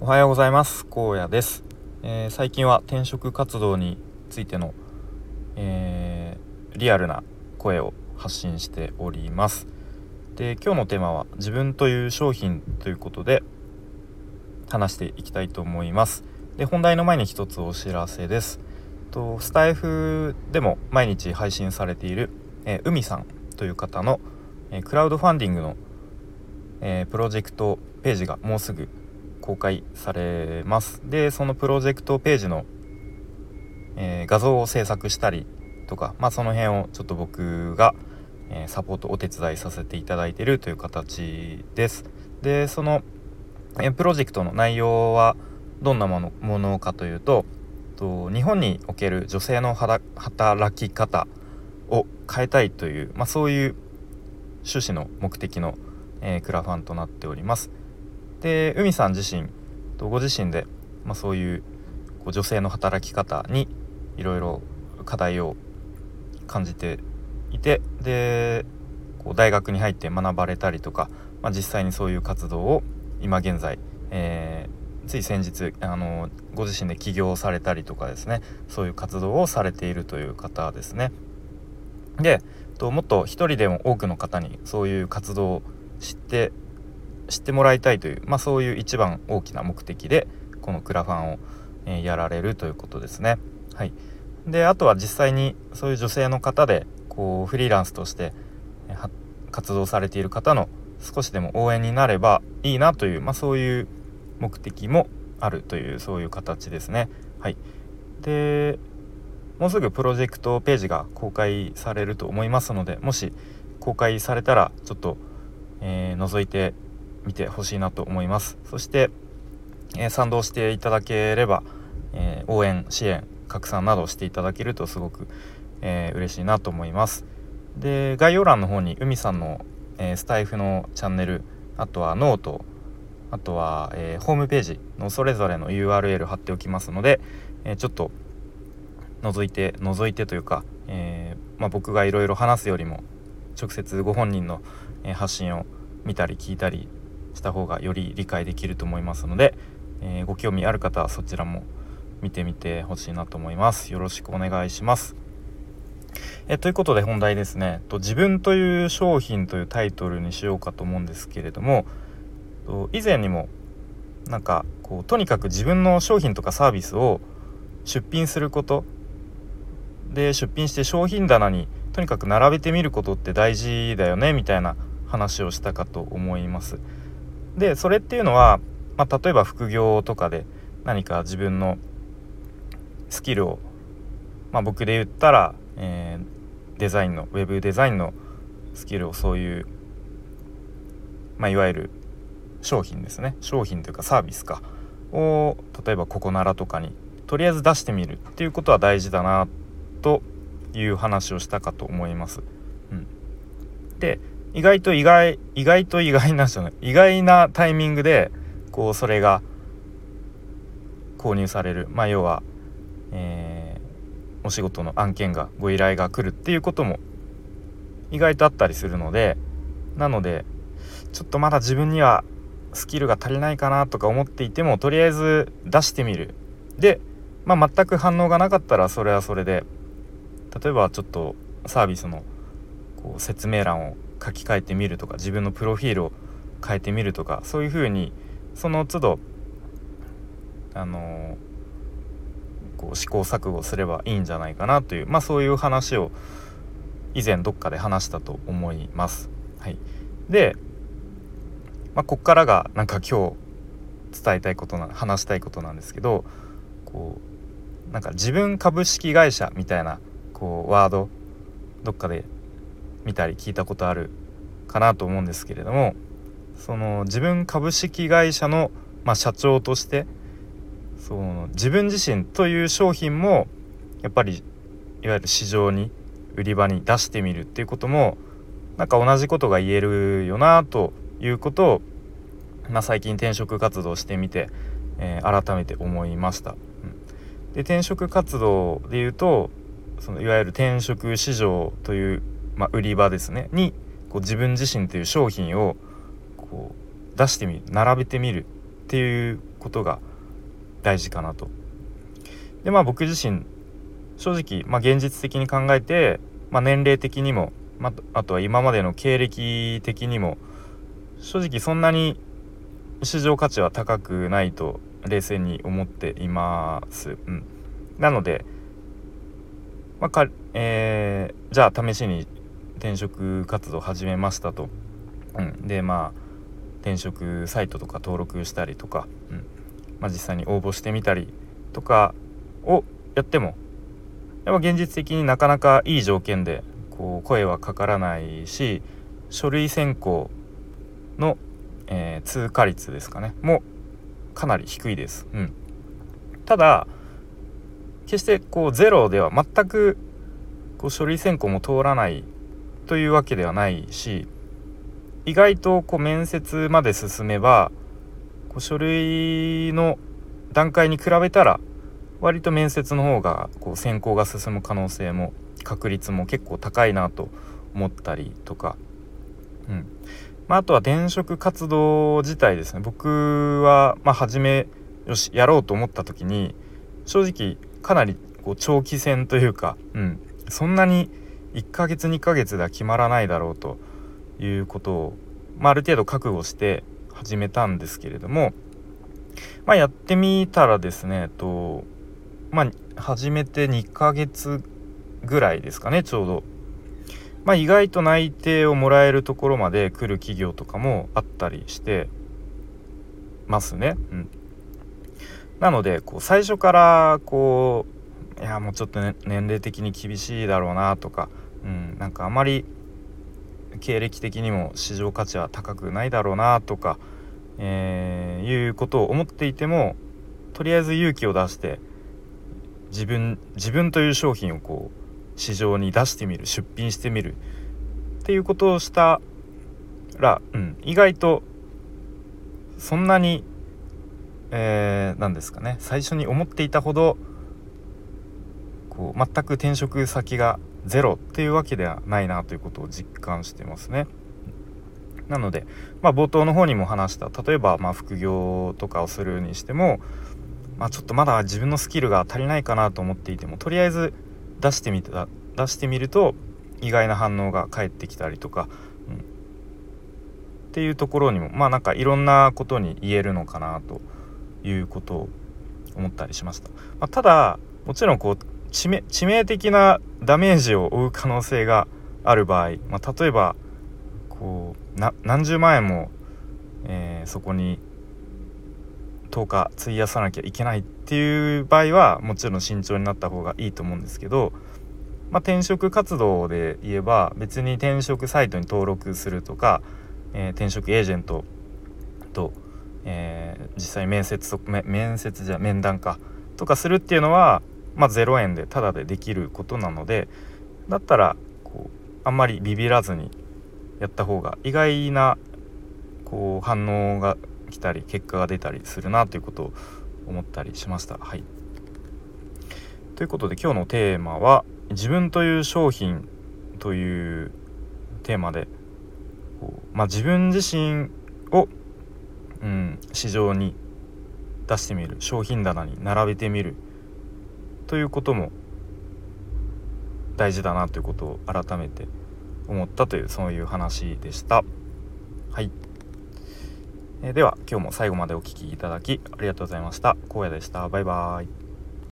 おはようございます。荒野です、えー、最近は転職活動についての、えー、リアルな声を発信しております。で今日のテーマは自分という商品ということで話していきたいと思います。で本題の前に一つお知らせです。とスタイフでも毎日配信されている、えー、海さんという方の、え、クラウドファンディングの、え、プロジェクトページがもうすぐ公開されますでそのプロジェクトページの、え画像を制作したりとか、まあ、その辺をちょっと僕が、えサポートお手伝いさせていただいているという形ですでその、えプロジェクトの内容はどんなものものかというとと日本における女性の働き方を変えたいという、まあ、そういう趣旨の目的の、えー、クラファンとなっております。で海さん自身ご自身で、まあ、そういうこう女性の働き方にいろいろ課題を感じていてでこう大学に入って学ばれたりとか、まあ、実際にそういう活動を今現在、えつい先日あのご自身で起業されたりとかですねそういう活動をされているという方ですね。でともっと一人でも多くの方にそういう活動を知って知ってもらいたいという、まあ、そういう一番大きな目的でこのクラファンを、え、やられるということですね。はい、であとは実際にそういう女性の方でこうフリーランスとして、え、活動されている方の少しでも応援になればいいなという、まあ、そういう目的もあるというそういう形ですね。はい、でもうすぐプロジェクトページが公開されると思いますのでもし公開されたらちょっと、えー、覗いてみてほしいなと思います。そして、え、賛同していただければ、え、応援支援拡散などしていただけるとすごく、えー、嬉しいなと思います。で概要欄の方に海さんの、えスタイフのチャンネルあとはノートあとは、えー、ホームページのそれぞれの URL 貼っておきますので、えー、ちょっと覗いて覗いてというか、えー、まあ、僕がいろいろ話すよりも直接ご本人の、え発信を見たり聞いたりした方がより理解できると思いますので、えご興味ある方はそちらも見てみてほしいなと思います。よろしくお願いします。えということで本題ですねと「自分という商品」というタイトルにしようかと思うんですけれども以前にもなんかこうとにかく自分の商品とかサービスを出品することで出品して商品棚にとにかく並べてみることって大事だよねみたいな話をしたかと思います。でそれっていうのは、まあ、例えば副業とかで何か自分のスキルを、まあ、僕で言ったら、えー、デザインのウェブデザインのスキルをそういう、まあ、いわゆる商品ですね。商品というかサービスか。を例えばここならとかにとりあえず出してみるっていうことは大事だなという話をしたかと思います。うん、で意外と意外意外と意外なじゃない意外なタイミングでこうそれが購入される。まあ要は、えー、お仕事の案件がご依頼が来るっていうことも意外とあったりするのでなのでちょっとまだ自分にはスキルが足りないかなとか思っていてもとりあえず出してみる。で、まあ、全く反応がなかったらそれはそれで例えばちょっとサービスのこう説明欄を書き換えてみるとか自分のプロフィールを変えてみるとかそういうふうにその都度あのこう試行錯誤すればいいんじゃないかなという、まあ、そういう話を以前どっかで話したと思います。はい、でまあ、こっからがなんか今日伝えたいことな話したいことなんですけどこうなんか自分株式会社みたいなこうワードどっかで見たり聞いたことあるかなと思うんですけれどもその自分株式会社の、まあ、社長としてその自分自身という商品もやっぱりいわゆる市場に売り場に出してみるっていうこともなんか同じことが言えるよなということを、まあ、最近転職活動してみて、えー、改めて思いました。うん、で転職活動でいうとそのいわゆる転職市場という、まあ、売り場ですねにこう自分自身という商品をこう出してみる並べてみるっていうことが大事かなと。でまあ僕自身正直、まあ、現実的に考えて、まあ、年齢的にも、まあ、あとは今までの経歴的にも正直そんなに市場価値は高くないと冷静に思っています。うん、なので、まあかえー、じゃあ試しに転職活動始めましたと。うん、でまあ転職サイトとか登録したりとか、うんまあ、実際に応募してみたりとかをやってもやっぱ現実的になかなかいい条件でこう声はかからないし書類選考の、えー、通過率ですかねもかなり低いです。うん、ただ決してこうゼロでは全くこう書類選考も通らないというわけではないし意外とこう面接まで進めばこう書類の段階に比べたら割と面接の方がこう選考が進む可能性も確率も結構高いなと思ったりとか、うん。まあ、あとは転職活動自体ですね。僕はまあ初めよしやろうと思った時に正直かなりこう長期戦というか、うん、そんなに1ヶ月2ヶ月では決まらないだろうということを、まあ、ある程度覚悟して始めたんですけれども、まあ、やってみたらですねとまあ始めて2ヶ月ぐらいですかねちょうど。まあ、意外と内定をもらえるところまで来る企業とかもあったりしてますね。うん、なのでこう最初からこういやもうちょっと、ね、年齢的に厳しいだろうなとか、うん、なんかあまり経歴的にも市場価値は高くないだろうなとか、えー、いうことを思っていてもとりあえず勇気を出して自分自分という商品をこう市場に出してみる出品してみるっていうことをしたら、うん、意外とそんなにえー、ですかね最初に思っていたほどこう全く転職先がゼロっていうわけではないなということを実感してますね。なので、まあ、冒頭の方にも話した例えばま副業とかをするにしてもまあ、ちょっとまだ自分のスキルが足りないかなと思っていてもとりあえず出してみた出してみると意外な反応が返ってきたりとか、うん、っていうところにもまあなんかいろんなことに言えるのかなということを思ったりしました。まあ、ただもちろんこう致命致命的なダメージを負う可能性がある場合、まあ、例えばこう何十万円も、えー、そこに10日費やさなきゃいけないっていう場合はもちろん慎重になった方がいいと思うんですけど、まあ、転職活動で言えば別に転職サイトに登録するとか、えー、転職エージェントと、えー、実際面接面接じゃ面談かとかするっていうのは、まあ、0円でタダでできることなのでだったらこうあんまりビビらずにやった方が意外なこう反応が来たり結果が出たりするなということを思ったりしました。はい、ということで今日のテーマは「自分という商品」というテーマでまあ、自分自身を、うん、市場に出してみる商品棚に並べてみるということも大事だなということを改めて思ったというそういう話でした。はい。えでは今日も最後までお聴きいただきありがとうございました。荒野でした。バイバーイ。